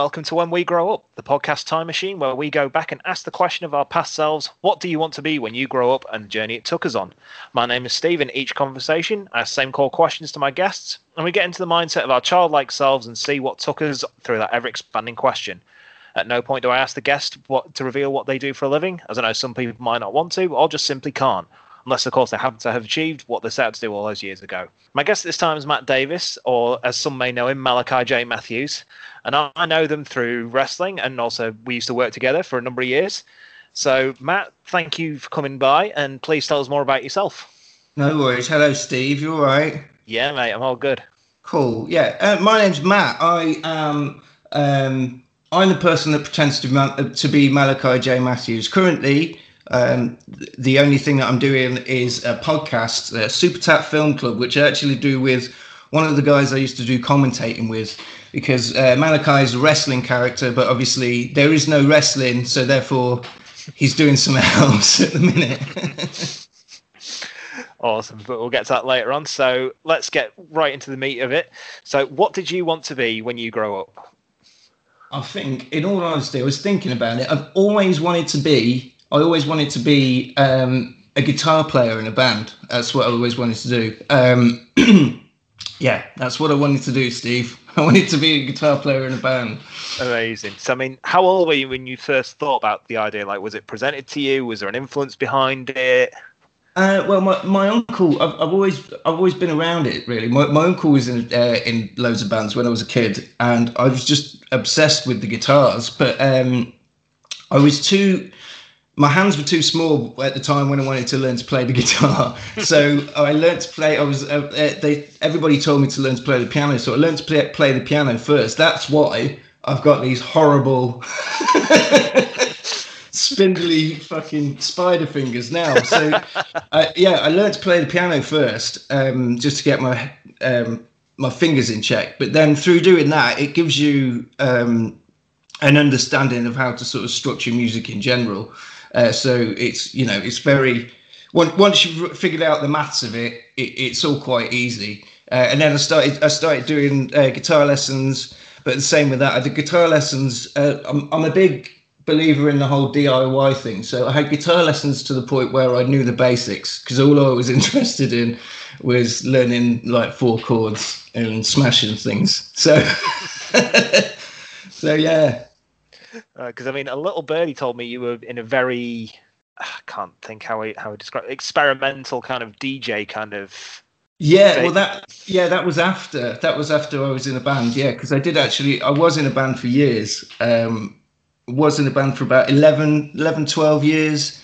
welcome to When We Grow Up, the podcast time machine where we go back and ask the question of our past selves what do you want to be when you grow up and the journey it took us on? My name is Steve, and each conversation I ask same core questions to my guests, and we get into the mindset of our childlike selves and see what took us through that ever expanding question. At no point do I ask the guest what to reveal what they do for a living, as I know some people might not want to, or just simply can't unless of course they happen to have achieved what they set out to do all those years ago. My guest this time is Matt Davis, or as some may know him, Malachi J. Matthews, and I know them through wrestling, and also we used to work together for a number of years. So, Matt, thank you for coming by, and please tell us more about yourself. No worries. Hello, Steve. You all right? Yeah, mate. I'm all good. Cool. Yeah. Uh, my name's Matt. I am. Um, I'm the person that pretends to to be Malachi J. Matthews. Currently, um, the only thing that I'm doing is a podcast, uh, Super Tap Film Club, which I actually do with one of the guys I used to do commentating with. Because uh, Malachi is a wrestling character, but obviously there is no wrestling, so therefore he's doing something else at the minute. awesome, but we'll get to that later on. So let's get right into the meat of it. So, what did you want to be when you grow up? I think, in all honesty, I was thinking about it. I've always wanted to be I always wanted to be um, a guitar player in a band. That's what I always wanted to do. Um, yeah, that's what I wanted to do, Steve. I wanted to be a guitar player in a band. Amazing. So, I mean, how old were you when you first thought about the idea? Like, was it presented to you? Was there an influence behind it? Uh, well, my, my uncle, I've, I've always I've always been around it. Really, my, my uncle was in uh, in loads of bands when I was a kid, and I was just obsessed with the guitars. But um, I was too my hands were too small at the time when I wanted to learn to play the guitar. So I learned to play. I was uh, uh, they everybody told me to learn to play the piano, so I learned to play, play the piano first. That's why I've got these horrible spindly fucking spider fingers now. So uh, yeah, I learned to play the piano first, um, just to get my um, my fingers in check. But then through doing that, it gives you um, an understanding of how to sort of structure music in general. Uh, so it's you know it's very once you've figured out the maths of it, it it's all quite easy. Uh, and then I started I started doing uh, guitar lessons, but the same with that. I did guitar lessons. Uh, I'm I'm a big believer in the whole DIY thing. So I had guitar lessons to the point where I knew the basics because all I was interested in was learning like four chords and smashing things. So so yeah, because uh, I mean, a little birdie told me you were in a very I can't think how I how I describe it, experimental kind of DJ kind of. Yeah, well, that yeah, that was after that was after I was in a band. Yeah, because I did actually I was in a band for years. Um, was in a band for about 11, 11 12 years.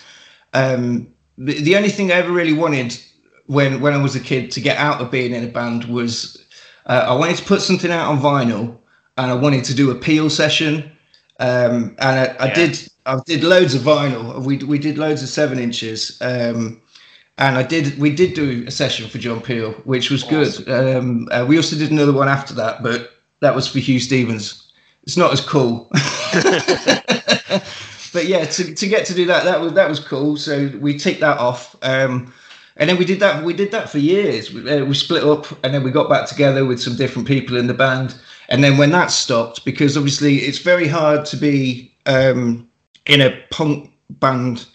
Um, the, the only thing I ever really wanted when when I was a kid to get out of being in a band was uh, I wanted to put something out on vinyl and I wanted to do a peel session um, and I, I yeah. did I did loads of vinyl. We we did loads of seven inches. Um, and I did we did do a session for John Peel, which was awesome. good. Um, uh, we also did another one after that, but that was for Huw Stephens. It's not as cool. but yeah, to, to get to do that, that was that was cool. So we ticked that off. Um, and then we did that. We did that for years. We, uh, we split up, and then we got back together with some different people in the band. And then when that stopped, because obviously it's very hard to be um, in a punk band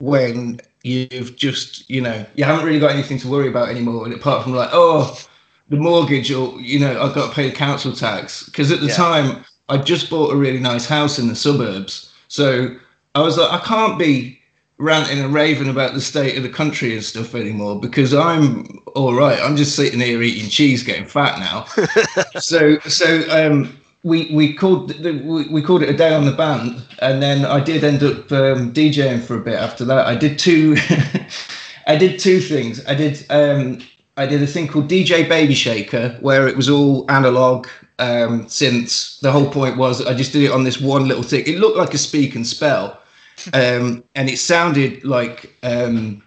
when you've just, you know, you haven't really got anything to worry about anymore. And apart from like, oh, the mortgage or, you know, I've got to pay the council tax. Because at the yeah. time, I just bought a really nice house in the suburbs. So I was like, I can't be ranting and raving about the state of the country and stuff anymore because I'm all right. I'm just sitting here eating cheese, getting fat now. so so um, we we called the, we, we called it a day on the band, and then I did end up um, DJing for a bit after that. I did two. I did two things. I did um, I did a thing called DJ Baby Shaker, where it was all analog um, synths. The whole point was I just did it on this one little thing. It looked like a speak and spell, um, and it sounded like um,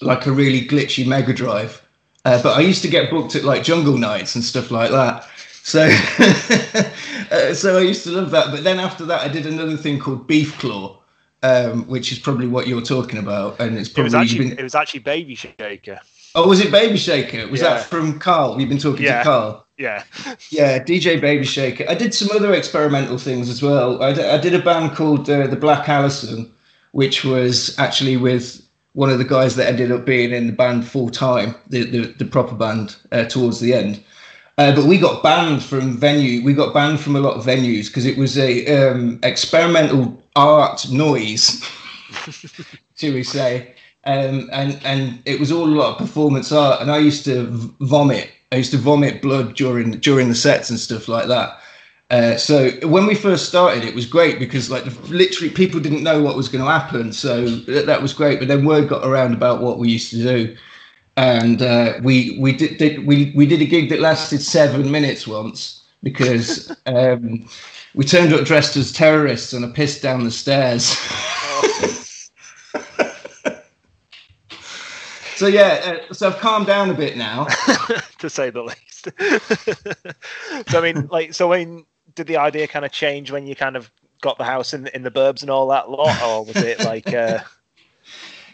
like a really glitchy Mega Drive. Uh, but I used to get booked at like Jungle Nights and stuff like that. So, uh, so I used to love that. But then after that, I did another thing called Beef Claw, um, which is probably what you're talking about, and it's It probably was actually been, it was actually Baby Shaker. oh, was it Baby Shaker? Was Yeah. that from Carl? You've been talking Yeah. to Carl. Yeah. Yeah, DJ Baby Shaker. I did some other experimental things as well. I, d- I did a band called uh, the Black Allison, which was actually with one of the guys that ended up being in the band full time, the, the the proper band uh, towards the end. Uh, but we got banned from venue. We got banned from a lot of venues because it was a um, experimental art noise, shall we say? Um, and and it was all a lot of performance art. And I used to v- vomit. I used to vomit blood during during the sets and stuff like that. Uh, so when we first started, it was great because like literally people didn't know what was going to happen. So that, was great. But then word got around about what we used to do, and uh, we we did, did we we did a gig that lasted seven minutes once because um, we turned up dressed as terrorists and I pissed down the stairs. So yeah, uh, so I've calmed down a bit now. to say the least. so I mean, like, so when did the idea kind of change when you kind of got the house in in the burbs and all that lot, or was it like? Uh,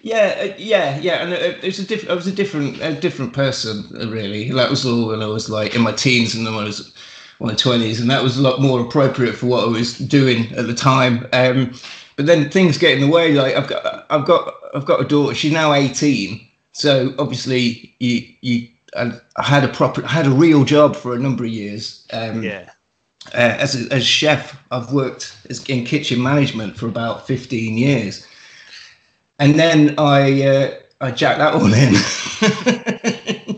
Yeah, uh, yeah, yeah, and uh, it was a diff- I was a different, a different person, uh, really. That was all when I was like in my teens and then when I was in my twenties, and that was a lot more appropriate for what I was doing at the time. Um, but then things get in the way. Like I've got, I've got, I've got a daughter. She's now eighteen, so obviously you, you, I I had a proper, I had a real job for a number of years. Um, yeah. uh, as a, as chef, I've worked as, in kitchen management for about fifteen years, and then I uh, I jacked that all in.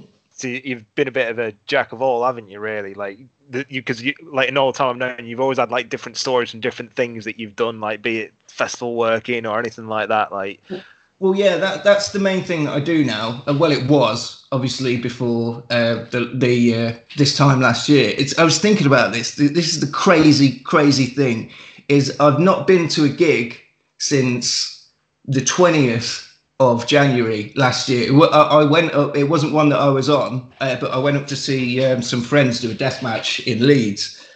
So you- you've been a bit of a jack of all, haven't you? Really, like the, you because you like in all the time I've known you, you've always had like different stories and different things that you've done, like be it festival working or anything like that. Like, well, yeah, that that's the main thing that I do now. Uh, well, it was obviously before uh, the the uh, this time last year. It's I was thinking about this. This is the crazy crazy thing is I've not been to a gig since the twentieth of January last year. I I went up. It wasn't one that I was on, uh, but I went up to see um, some friends do a death match in Leeds,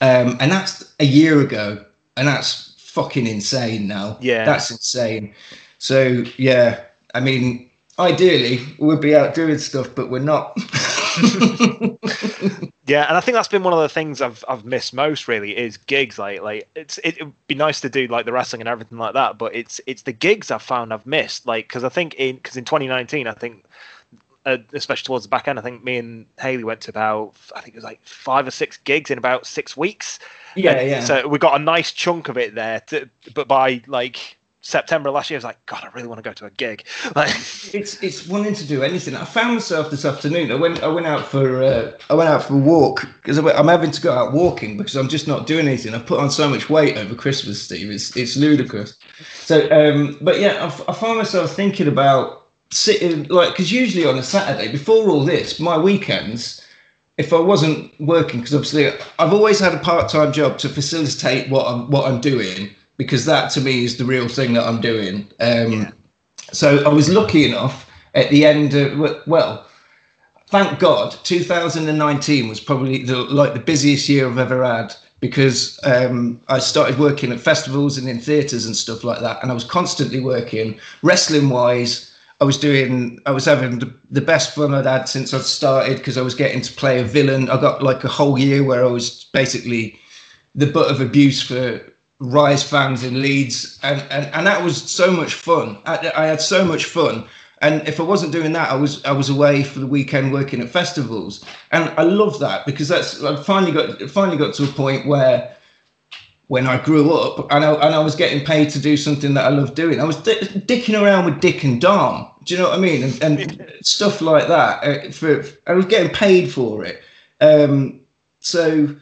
um, and that's a year ago, and that's fucking insane now. Yeah. that's insane. So yeah, I mean, ideally we'd be out doing stuff, but we're not. yeah, and I think that's been one of the things I've I've missed most. Really, is gigs. Like, like it's it would be nice to do like the wrestling and everything like that, but it's it's the gigs I've found I've missed. Like, because I think in because in 2019, I think. Uh, especially towards the back end, I think me and Haley went to about I think it was like five or six gigs in about six weeks. yeah, And yeah. So we got a nice chunk of it there. To, but by like September last year, I was like, God, I really want to go to a gig. Like, it's it's wanting to do anything. I found myself this afternoon. I went I went out for uh, I went out for a walk because I'm having to go out walking because I'm just not doing anything. I've put on so much weight over Christmas, Steve. It's it's ludicrous. So, um, but yeah, I, I find myself thinking about sitting like because usually on a Saturday before all this, my weekends. If I wasn't working, because obviously I've always had a part-time job to facilitate what I'm what I'm doing, because that to me is the real thing that I'm doing. Um, Yeah. so I was lucky enough at the end of well, thank God, 2019 was probably the like the busiest year I've ever had because um, I started working at festivals and in theatres and stuff like that, and I was constantly working wrestling wise. I was doing, I was having the, the best fun I'd had since I'd started because I was getting to play a villain. I got like a whole year where I was basically the butt of abuse for Rise fans in Leeds, and, and, and that was so much fun. I, I had so much fun, and if I wasn't doing that, I was I was away for the weekend working at festivals, and I love that because that's I finally got finally got to a point where when I grew up and I, and I was getting paid to do something that I love doing. I was di- dicking around with Dick and Dom. Do you know what I mean? And, and stuff like that. Uh, for I was getting paid for it. Um, so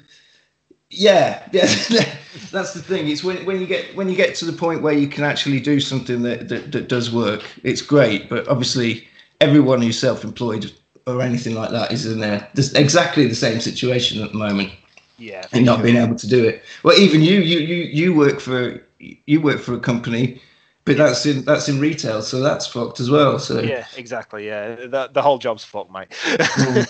yeah, yeah, that's the thing. It's when, when you get when you get to the point where you can actually do something that, that, that does work. It's great, but obviously everyone who's self-employed or anything like that is in there. There's exactly the same situation at the moment yeah, and not being able to do it. Well, even you, you, you, you work for you work for a company, but that's in that's in retail, so that's fucked as well. So yeah, exactly. Yeah, the the whole job's fucked, mate.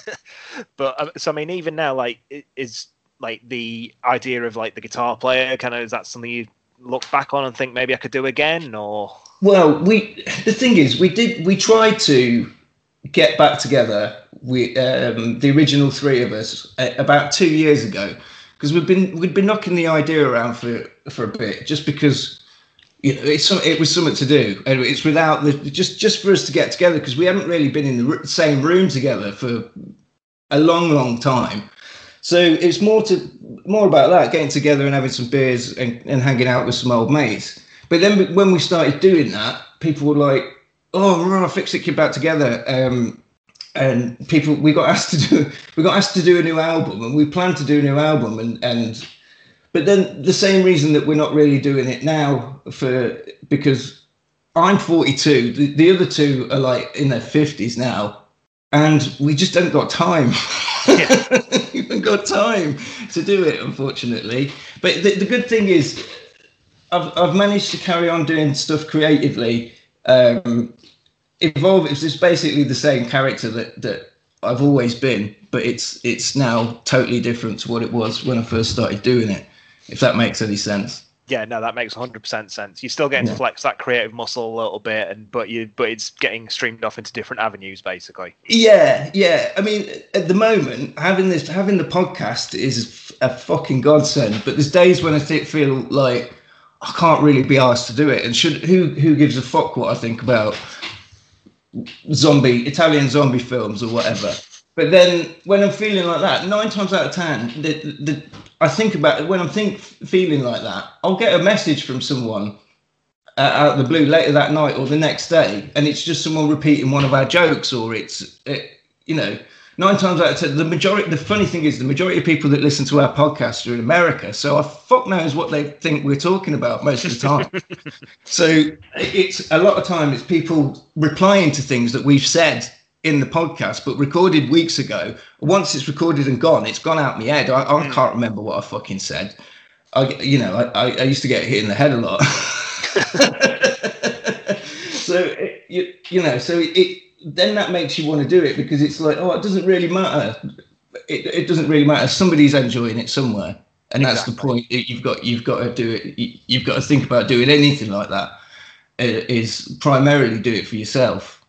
but um, so I mean, even now, like, is like the idea of like the guitar player kind of is that something you look back on and think maybe I could do again, or? Well, we the thing is, we did we tried to get back together. We um, the original three of us uh, about two years ago because we've been we'd been knocking the idea around for for a bit, just because you know it's it was something to do, and it's without the just just for us to get together because we haven't really been in the same room together for a long, long time. So it's more to more about that, getting together and having some beers and, and hanging out with some old mates. But then when we started doing that, people were like, "Oh, on a fix it kid back together." Um, and people, we got asked to do, we got asked to do a new album, and we planned to do a new album, and and, but then the same reason that we're not really doing it now for because I'm 42, the, the other two are like in their 50s now, and we just haven't got time. Yeah. we haven't got time to do it, unfortunately. But the, the good thing is, I've I've managed to carry on doing stuff creatively. Um, evolve. It's just basically the same character that that I've always been, but it's it's now totally different to what it was when I first started doing it. If that makes any sense. Yeah, no, that makes 100% sense. You're still getting yeah. to flex that creative muscle a little bit, and but you but it's getting streamed off into different avenues, basically. Yeah, yeah. I mean, at the moment, having this having the podcast is a fucking godsend. But there's days when I think, feel like I can't really be asked to do it, and should who who gives a fuck what I think about zombie Italian zombie films or whatever. But then when I'm feeling like that, nine times out of ten, the, the, I think about it when I'm think feeling like that, I'll get a message from someone uh, out of the blue later that night or the next day, and it's just someone repeating one of our jokes, or it's it, you know nine times out of ten, the majority. The funny thing is, the majority of people that listen to our podcast are in America, so I fuck knows what they think we're talking about most of the time. so it's a lot of time it's people replying to things that we've said in the podcast, but recorded weeks ago. Once it's recorded and gone, it's gone out my head. I, I mm. can't remember what I fucking said. I, you know, I, I used to get hit in the head a lot. so it, you, you know, so it then that makes you want to do it because it's like, oh, it doesn't really matter. It, it doesn't really matter. Somebody's enjoying it somewhere, and that's the point. You've got you've got to do it. You've got to think about doing anything like that. Is primarily do it for yourself.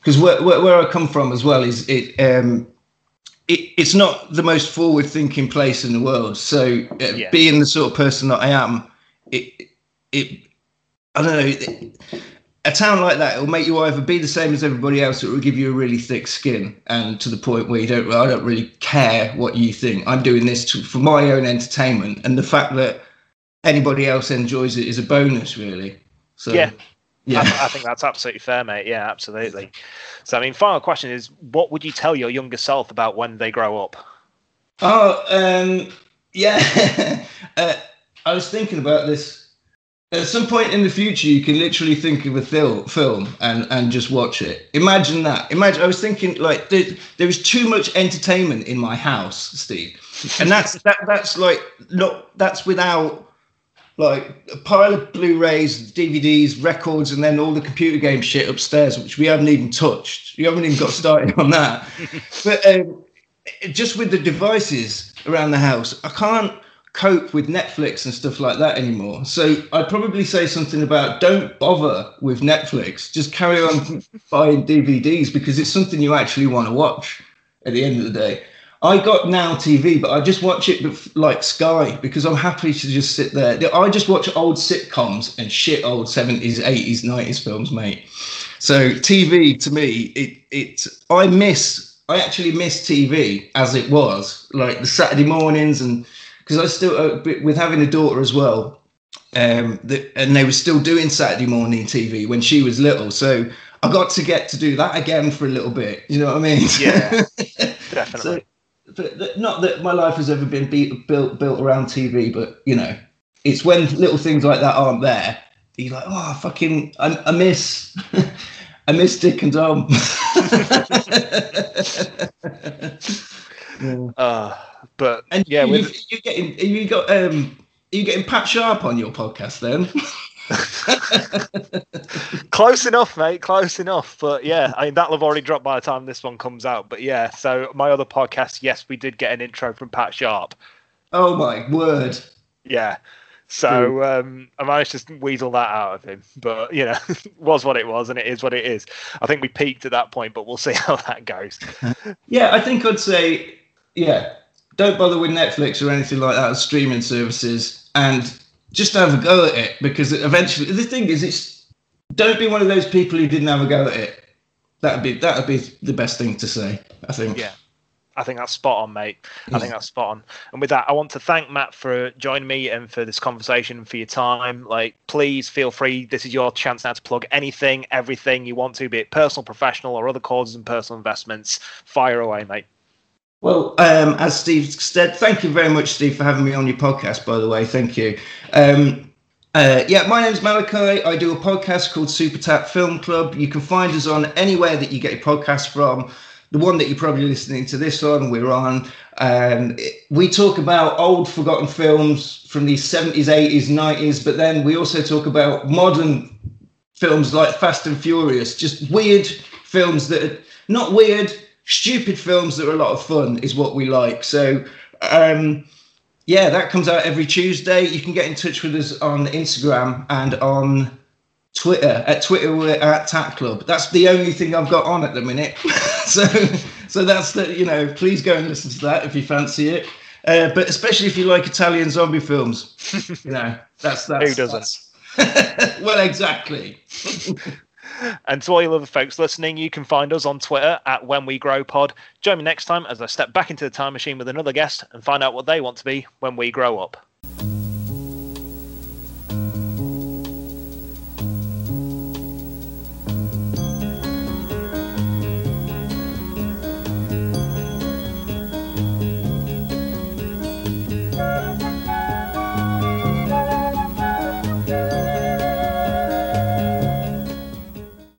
Because where, where, where I come from as well is it. Um, it, it's not the most forward-thinking place in the world. So, uh, yeah. being the sort of person that I am, it, it, I don't know. It, a town like that, it'll make you either be the same as everybody else, or it will give you a really thick skin, and to the point where you don't. I don't really care what you think. I'm doing this to, for my own entertainment, and the fact that anybody else enjoys it is a bonus, really. So yeah, yeah, I, I think that's absolutely fair, mate. Yeah, absolutely. So, I mean, final question is: What would you tell your younger self about when they grow up? Oh, um, yeah. uh, I was thinking about this at some point in the future, you can literally think of a fil- film and, and just watch it. Imagine that. Imagine. I was thinking like there, there is too much entertainment in my house, Steve, and that's that that's like not that's without like a pile of Blu-rays, DVDs, records, and then all the computer game shit upstairs, which we haven't even touched. You haven't even got started on that. But um, just with the devices around the house, I can't cope with Netflix and stuff like that anymore. So I'd probably say something about don't bother with Netflix. Just carry on buying DVDs because it's something you actually want to watch at the end of the day. I got Now TV, but I just watch it like Sky because I'm happy to just sit there. I just watch old sitcoms and shit old 70s, 80s, 90s films, mate. So TV to me, it it I miss I actually miss TV as it was, like the Saturday mornings and because I still uh, with having a daughter as well, um, the, and they were still doing Saturday morning TV when she was little, so I got to get to do that again for a little bit. You know what I mean? Yeah, definitely. so, but not that my life has ever been beat, built built around TV, but you know, it's when little things like that aren't there. You're like, oh, fucking, I, I miss, I miss Dick and Dom. yeah. uh, but and yeah, you, with... you getting you got um are you getting Pat Sharp on your podcast then? close enough, mate. Close enough. But yeah, I mean that'll have already dropped by the time this one comes out. But yeah, so my other podcast, yes, we did get an intro from Pat Sharp. Oh my word! Yeah. So um, I managed to weasel that out of him. But, you know, was what it was and it is what it is. I think we peaked at that point, but we'll see how that goes. yeah, I think I'd say, yeah, don't bother with Netflix or anything like that, streaming services, and just have a go at it because eventually, the thing is, it's don't be one of those people who didn't have a go at it. That'd be that'd be the best thing to say. I think. Yeah. I think that's spot on, mate. I think that's spot on. And with that, I want to thank Matt for joining me and for this conversation and for your time. Like, please feel free. This is your chance now to plug anything, everything you want to, be it personal, professional, or other causes and personal investments. Fire away, mate. Well, um, as Steve said, thank you very much, Steve, for having me on your podcast. By the way, thank you. Um, uh, yeah, my name's Malachi. I do a podcast called Super Tap Film Club. You can find us on anywhere that you get your podcast from the one that you're probably listening to this on, we're on. Um, we talk about old forgotten films from the 70s, 80s, 90s, but then we also talk about modern films like Fast and Furious, just weird films that are not weird, stupid films that are a lot of fun is what we like. So, um, yeah, that comes out every Tuesday. You can get in touch with us on Instagram and on Twitter. At Twitter, we're at Tat Club. That's the only thing I've got on at the minute. so, so that's the you know. Please go and listen to that if you fancy it. Uh, but especially if you like Italian zombie films, you know that's that's who doesn't. That's, well, exactly. and to all you other folks listening, you can find us on Twitter at When We Grow Pod. Join me next time as I step back into the time machine with another guest and find out what they want to be when we grow up.